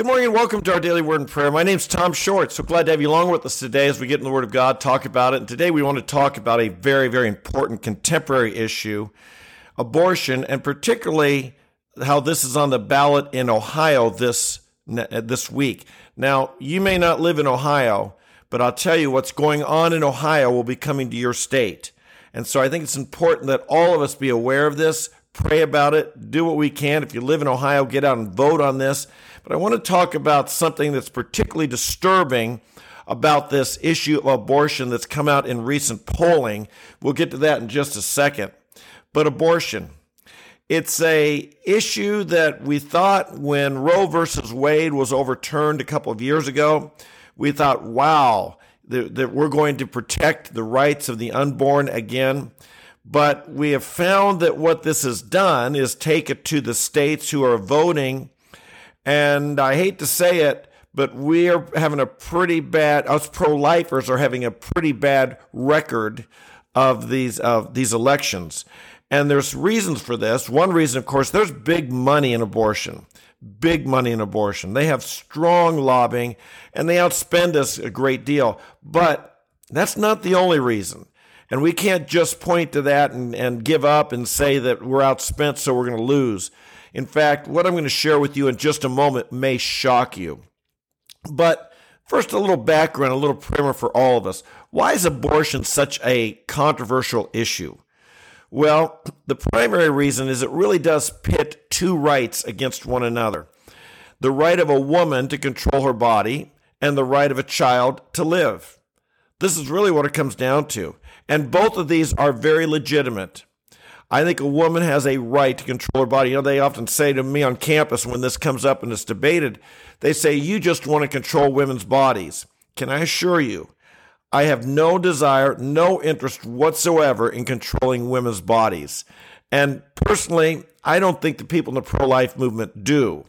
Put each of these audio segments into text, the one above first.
Good morning and welcome to our daily word and prayer. My name's Tom Short. So glad to have you along with us today as we get in the Word of God, talk about it. And today we want to talk about a very, very important contemporary issue abortion, and particularly how this is on the ballot in Ohio this, uh, this week. Now, you may not live in Ohio, but I'll tell you what's going on in Ohio will be coming to your state. And so I think it's important that all of us be aware of this, pray about it, do what we can. If you live in Ohio, get out and vote on this. But I want to talk about something that's particularly disturbing about this issue of abortion that's come out in recent polling. We'll get to that in just a second. But abortion. It's a issue that we thought when Roe versus Wade was overturned a couple of years ago, we thought, wow, that, that we're going to protect the rights of the unborn again. But we have found that what this has done is take it to the states who are voting and I hate to say it, but we're having a pretty bad, us pro lifers are having a pretty bad record of these, of these elections. And there's reasons for this. One reason, of course, there's big money in abortion. Big money in abortion. They have strong lobbying and they outspend us a great deal. But that's not the only reason. And we can't just point to that and, and give up and say that we're outspent, so we're going to lose. In fact, what I'm going to share with you in just a moment may shock you. But first, a little background, a little primer for all of us. Why is abortion such a controversial issue? Well, the primary reason is it really does pit two rights against one another the right of a woman to control her body and the right of a child to live. This is really what it comes down to. And both of these are very legitimate. I think a woman has a right to control her body. You know, they often say to me on campus when this comes up and it's debated, they say, You just want to control women's bodies. Can I assure you, I have no desire, no interest whatsoever in controlling women's bodies. And personally, I don't think the people in the pro life movement do.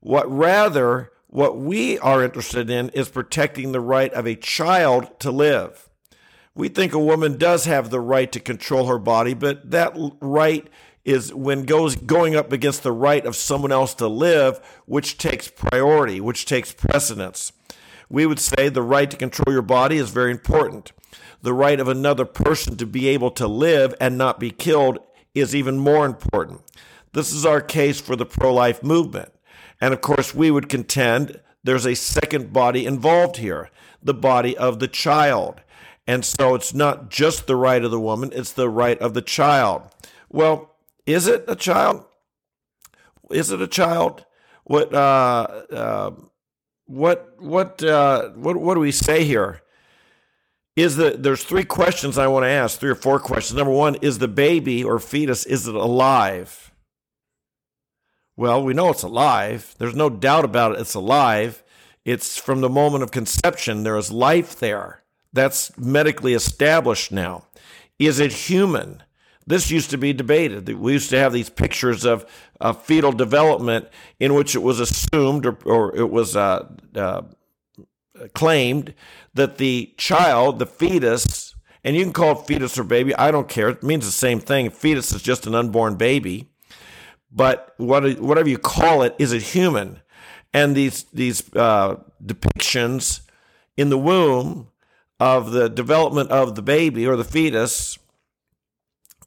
What rather, what we are interested in is protecting the right of a child to live. We think a woman does have the right to control her body, but that right is when goes going up against the right of someone else to live, which takes priority, which takes precedence. We would say the right to control your body is very important. The right of another person to be able to live and not be killed is even more important. This is our case for the pro life movement. And of course, we would contend there's a second body involved here the body of the child. And so it's not just the right of the woman, it's the right of the child. Well, is it a child? Is it a child? What uh, uh, what what uh, what what do we say here? Is the there's three questions I want to ask, three or four questions. Number one, is the baby or fetus is it alive? Well, we know it's alive. There's no doubt about it. It's alive. It's from the moment of conception. There is life there. That's medically established now. Is it human? This used to be debated. We used to have these pictures of uh, fetal development in which it was assumed or, or it was uh, uh, claimed that the child, the fetus, and you can call it fetus or baby, I don't care. It means the same thing. Fetus is just an unborn baby. But what, whatever you call it, is it human? And these, these uh, depictions in the womb of the development of the baby or the fetus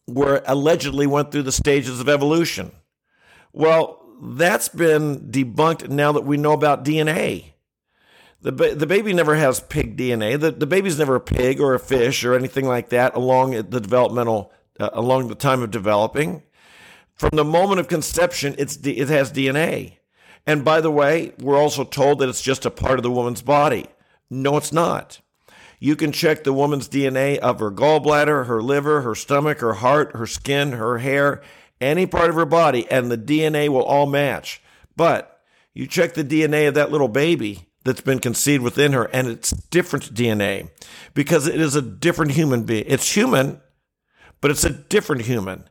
were allegedly went through the stages of evolution. Well, that's been debunked now that we know about DNA. The, ba- the baby never has pig DNA. The, the baby's never a pig or a fish or anything like that along the developmental, uh, along the time of developing. From the moment of conception, it's, it has DNA. And by the way, we're also told that it's just a part of the woman's body. No, it's not. You can check the woman's DNA of her gallbladder, her liver, her stomach, her heart, her skin, her hair, any part of her body, and the DNA will all match. But you check the DNA of that little baby that's been conceived within her, and it's different DNA because it is a different human being. It's human, but it's a different human.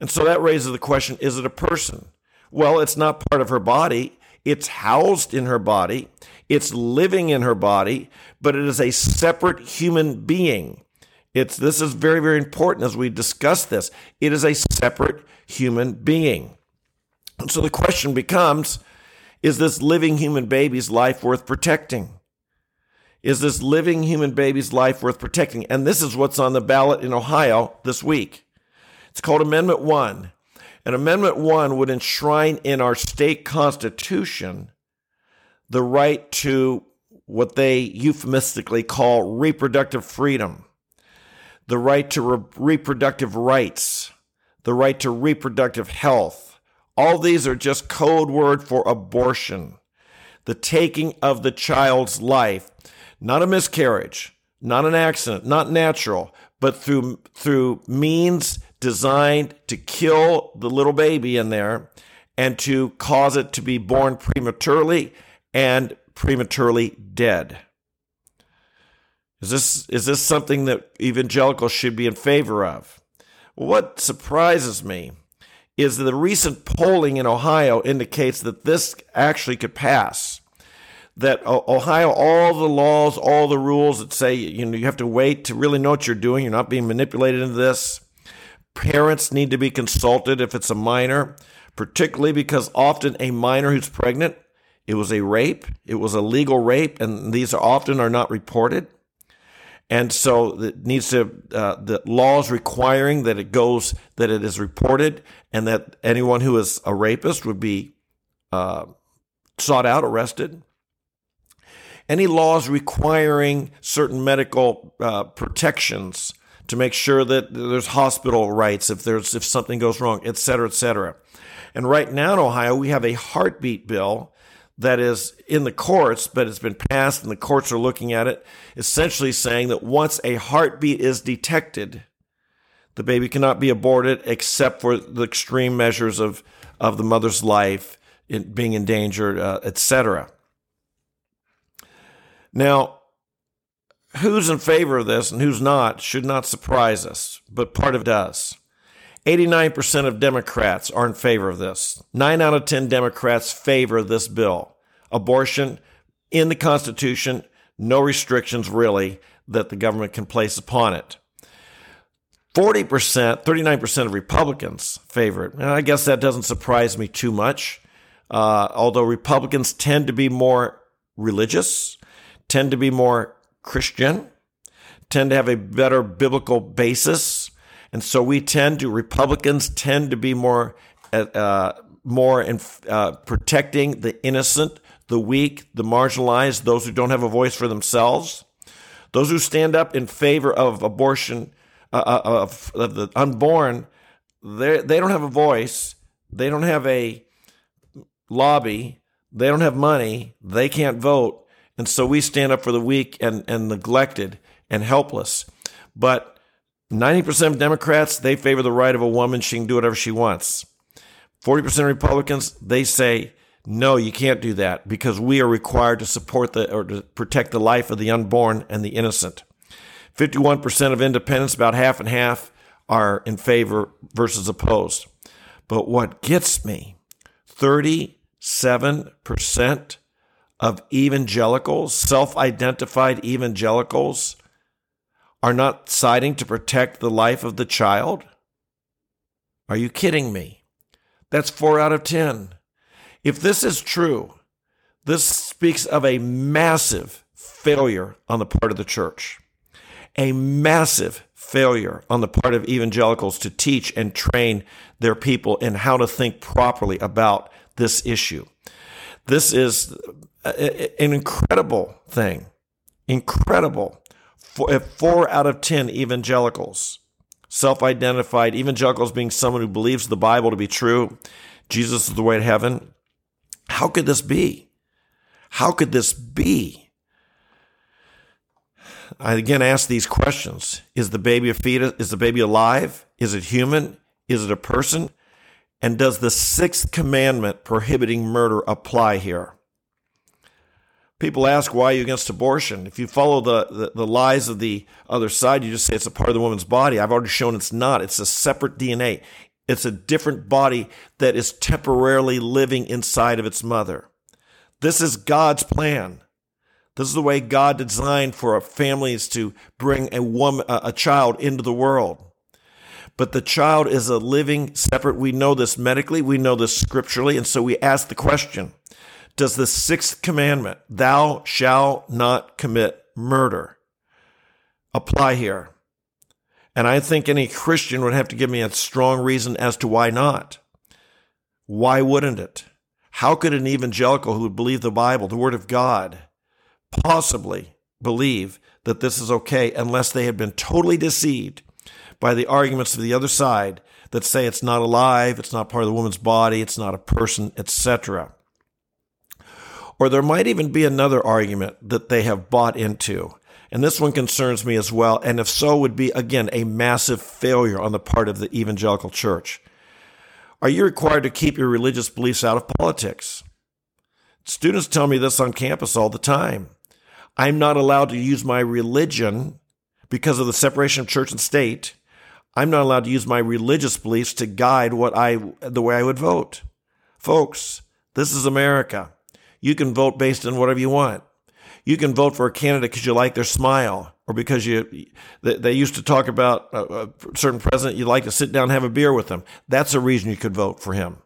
And so that raises the question is it a person? Well, it's not part of her body. It's housed in her body, it's living in her body, but it is a separate human being. It's this is very very important as we discuss this. It is a separate human being. And so the question becomes Is this living human baby's life worth protecting? Is this living human baby's life worth protecting? And this is what's on the ballot in Ohio this week. It's called Amendment 1. And Amendment 1 would enshrine in our state constitution the right to what they euphemistically call reproductive freedom, the right to re- reproductive rights, the right to reproductive health. All these are just code word for abortion, the taking of the child's life, not a miscarriage, not an accident, not natural, but through through means designed to kill the little baby in there and to cause it to be born prematurely and prematurely dead. Is this, is this something that evangelicals should be in favor of? what surprises me is that the recent polling in Ohio indicates that this actually could pass. That Ohio, all the laws, all the rules that say you know you have to wait to really know what you're doing, you're not being manipulated into this. Parents need to be consulted if it's a minor, particularly because often a minor who's pregnant it was a rape. It was a legal rape, and these often are not reported. And so it needs to uh, the laws requiring that it goes that it is reported, and that anyone who is a rapist would be uh, sought out, arrested. Any laws requiring certain medical uh, protections to make sure that there's hospital rights if there's if something goes wrong, et cetera, et cetera. And right now in Ohio, we have a heartbeat bill that is in the courts, but it's been passed and the courts are looking at it, essentially saying that once a heartbeat is detected, the baby cannot be aborted except for the extreme measures of, of the mother's life in being endangered, uh, etc. Now, who's in favor of this and who's not should not surprise us, but part of it does. 89% of Democrats are in favor of this. Nine out of 10 Democrats favor this bill. Abortion in the Constitution, no restrictions really that the government can place upon it. 40%, 39% of Republicans favor it. And I guess that doesn't surprise me too much. Uh, although Republicans tend to be more religious, tend to be more Christian, tend to have a better biblical basis and so we tend to, Republicans tend to be more, uh, more in uh, protecting the innocent, the weak, the marginalized, those who don't have a voice for themselves. Those who stand up in favor of abortion, uh, uh of, of the unborn, they don't have a voice. They don't have a lobby. They don't have money. They can't vote. And so we stand up for the weak and, and neglected and helpless. But 90% of Democrats, they favor the right of a woman. She can do whatever she wants. 40% of Republicans, they say, no, you can't do that because we are required to support the or to protect the life of the unborn and the innocent. 51% of independents, about half and half, are in favor versus opposed. But what gets me, 37% of evangelicals, self identified evangelicals, are not siding to protect the life of the child? Are you kidding me? That's four out of 10. If this is true, this speaks of a massive failure on the part of the church, a massive failure on the part of evangelicals to teach and train their people in how to think properly about this issue. This is uh, uh, an incredible thing. Incredible four, four out of 10 evangelicals, self identified evangelicals being someone who believes the Bible to be true, Jesus is the way to heaven. How could this be? How could this be? I again ask these questions. Is the baby a fetus? Is the baby alive? Is it human? Is it a person? And does the sixth commandment prohibiting murder apply here? People ask why are you against abortion. If you follow the, the, the, lies of the other side, you just say it's a part of the woman's body. I've already shown it's not. It's a separate DNA. It's a different body that is temporarily living inside of its mother. This is God's plan. This is the way God designed for families to bring a woman, a child into the world. But the child is a living separate. We know this medically. We know this scripturally. And so we ask the question, does the sixth commandment, thou shalt not commit murder, apply here? And I think any Christian would have to give me a strong reason as to why not. Why wouldn't it? How could an evangelical who would believe the Bible, the Word of God, possibly believe that this is okay unless they had been totally deceived by the arguments of the other side that say it's not alive, it's not part of the woman's body, it's not a person, etc. Or there might even be another argument that they have bought into. And this one concerns me as well, and if so, would be again a massive failure on the part of the evangelical church. Are you required to keep your religious beliefs out of politics? Students tell me this on campus all the time. I'm not allowed to use my religion because of the separation of church and state. I'm not allowed to use my religious beliefs to guide what I the way I would vote. Folks, this is America. You can vote based on whatever you want. You can vote for a candidate because you like their smile or because you they used to talk about a certain president you'd like to sit down and have a beer with them. That's a reason you could vote for him.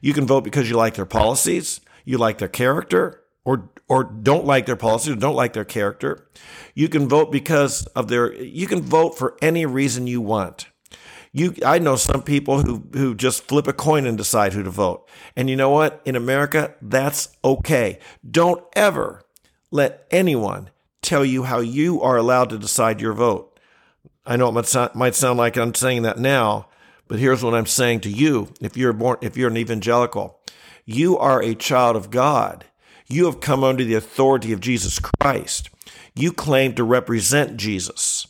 You can vote because you like their policies, you like their character, or or don't like their policies or don't like their character. You can vote because of their you can vote for any reason you want. You I know some people who who just flip a coin and decide who to vote. And you know what? In America, that's okay. Don't ever let anyone tell you how you are allowed to decide your vote. I know it might sound, like I'm saying that now, but here's what I'm saying to you. If you're born if you're an evangelical, you are a child of God you have come under the authority of Jesus Christ. You claim to represent Jesus.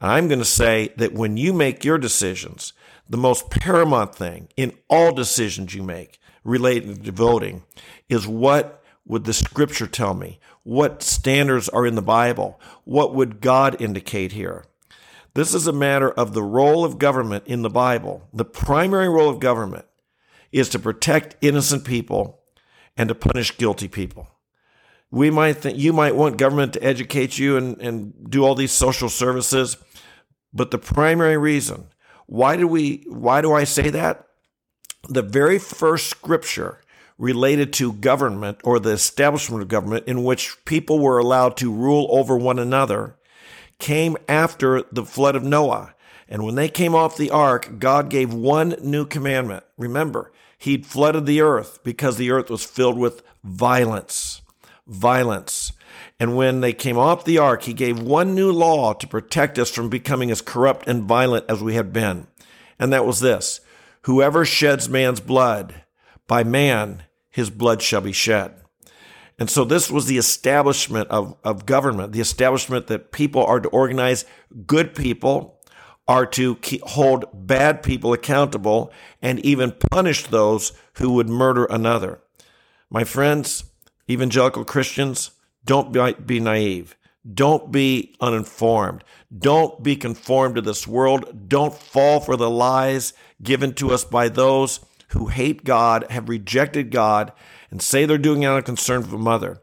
I'm going to say that when you make your decisions, the most paramount thing in all decisions you make related to voting is what would the scripture tell me? What standards are in the Bible? What would God indicate here? This is a matter of the role of government in the Bible. The primary role of government is to protect innocent people and to punish guilty people. We might think you might want government to educate you and, and do all these social services, but the primary reason why do we why do I say that? The very first scripture related to government or the establishment of government in which people were allowed to rule over one another came after the flood of Noah. And when they came off the ark, God gave one new commandment. Remember, He'd flooded the earth because the earth was filled with violence. Violence. And when they came off the ark, he gave one new law to protect us from becoming as corrupt and violent as we had been. And that was this Whoever sheds man's blood, by man his blood shall be shed. And so this was the establishment of, of government, the establishment that people are to organize good people are to keep, hold bad people accountable and even punish those who would murder another. My friends, evangelical Christians, don't be naive. Don't be uninformed. Don't be conformed to this world. Don't fall for the lies given to us by those who hate God, have rejected God, and say they're doing it out of concern for mother.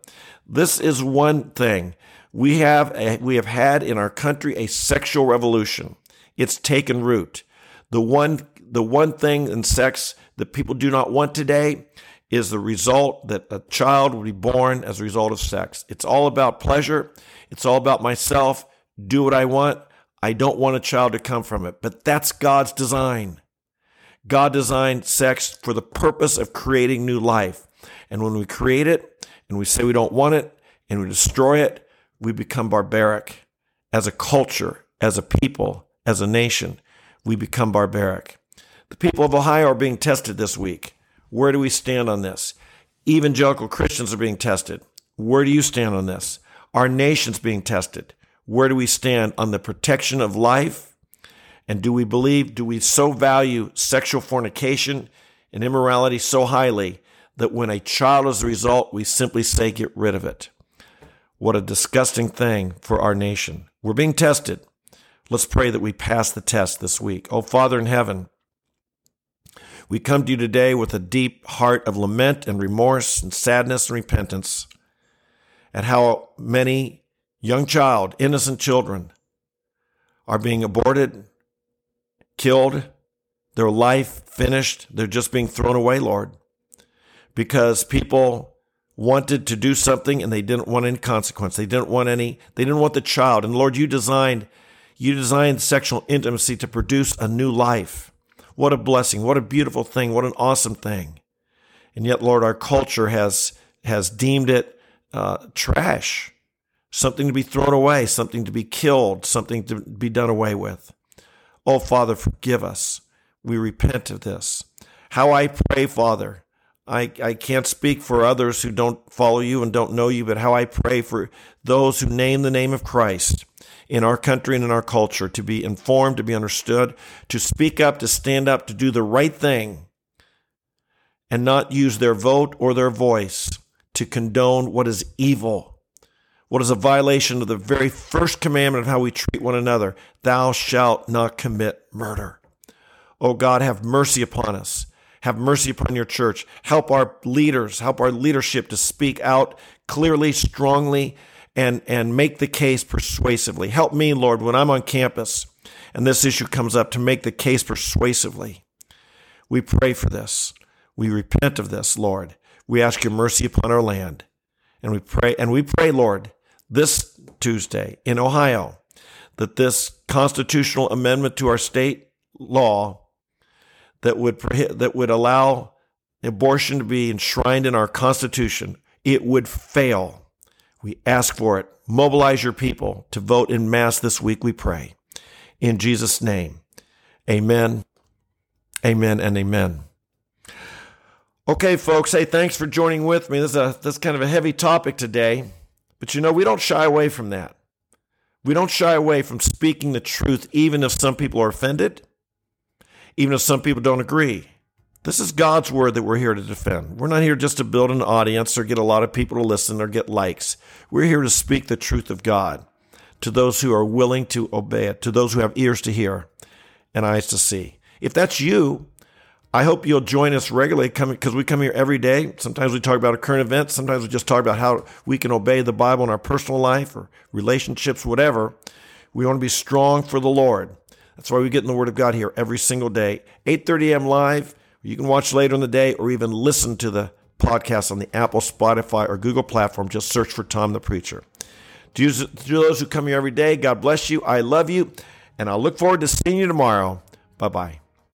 This is one thing. We have, a, we have had in our country a sexual revolution. It's taken root. The one, the one thing in sex that people do not want today is the result that a child will be born as a result of sex. It's all about pleasure. It's all about myself. Do what I want. I don't want a child to come from it. But that's God's design. God designed sex for the purpose of creating new life. And when we create it and we say we don't want it and we destroy it, we become barbaric as a culture, as a people, as a nation, we become barbaric. The people of Ohio are being tested this week. Where do we stand on this? Evangelical Christians are being tested. Where do you stand on this? Our nation's being tested. Where do we stand on the protection of life? And do we believe, do we so value sexual fornication and immorality so highly that when a child is the result, we simply say, get rid of it? What a disgusting thing for our nation. We're being tested. Let's pray that we pass the test this week. Oh, Father in heaven, we come to you today with a deep heart of lament and remorse and sadness and repentance at how many young child, innocent children, are being aborted, killed, their life finished. They're just being thrown away, Lord, because people wanted to do something and they didn't want any consequence. They didn't want any, they didn't want the child. And Lord, you designed, you designed sexual intimacy to produce a new life. What a blessing. What a beautiful thing. What an awesome thing. And yet, Lord, our culture has, has deemed it uh, trash, something to be thrown away, something to be killed, something to be done away with. Oh, Father, forgive us. We repent of this. How I pray, Father, I, I can't speak for others who don't follow you and don't know you, but how I pray for those who name the name of Christ in our country and in our culture to be informed, to be understood, to speak up, to stand up, to do the right thing, and not use their vote or their voice to condone what is evil, what is a violation of the very first commandment of how we treat one another Thou shalt not commit murder. Oh God, have mercy upon us. Have mercy upon your church. Help our leaders, help our leadership to speak out clearly, strongly, and, and make the case persuasively. Help me, Lord, when I'm on campus and this issue comes up to make the case persuasively. We pray for this. We repent of this, Lord. We ask your mercy upon our land. And we pray, and we pray, Lord, this Tuesday in Ohio, that this constitutional amendment to our state law that would that would allow abortion to be enshrined in our Constitution, it would fail. We ask for it. Mobilize your people to vote in mass this week, we pray. In Jesus' name, amen, amen, and amen. Okay, folks, hey, thanks for joining with me. This is, a, this is kind of a heavy topic today, but you know, we don't shy away from that. We don't shy away from speaking the truth, even if some people are offended even if some people don't agree. This is God's word that we're here to defend. We're not here just to build an audience or get a lot of people to listen or get likes. We're here to speak the truth of God to those who are willing to obey it, to those who have ears to hear and eyes to see. If that's you, I hope you'll join us regularly because we come here every day. Sometimes we talk about a current event. Sometimes we just talk about how we can obey the Bible in our personal life or relationships, whatever. We want to be strong for the Lord. That's why we get in the Word of God here every single day, 8:30 a.m. live. You can watch later in the day, or even listen to the podcast on the Apple, Spotify, or Google platform. Just search for Tom the Preacher. To, those who come here every day, God bless you. I love you, and I'll look forward to seeing you tomorrow. Bye bye.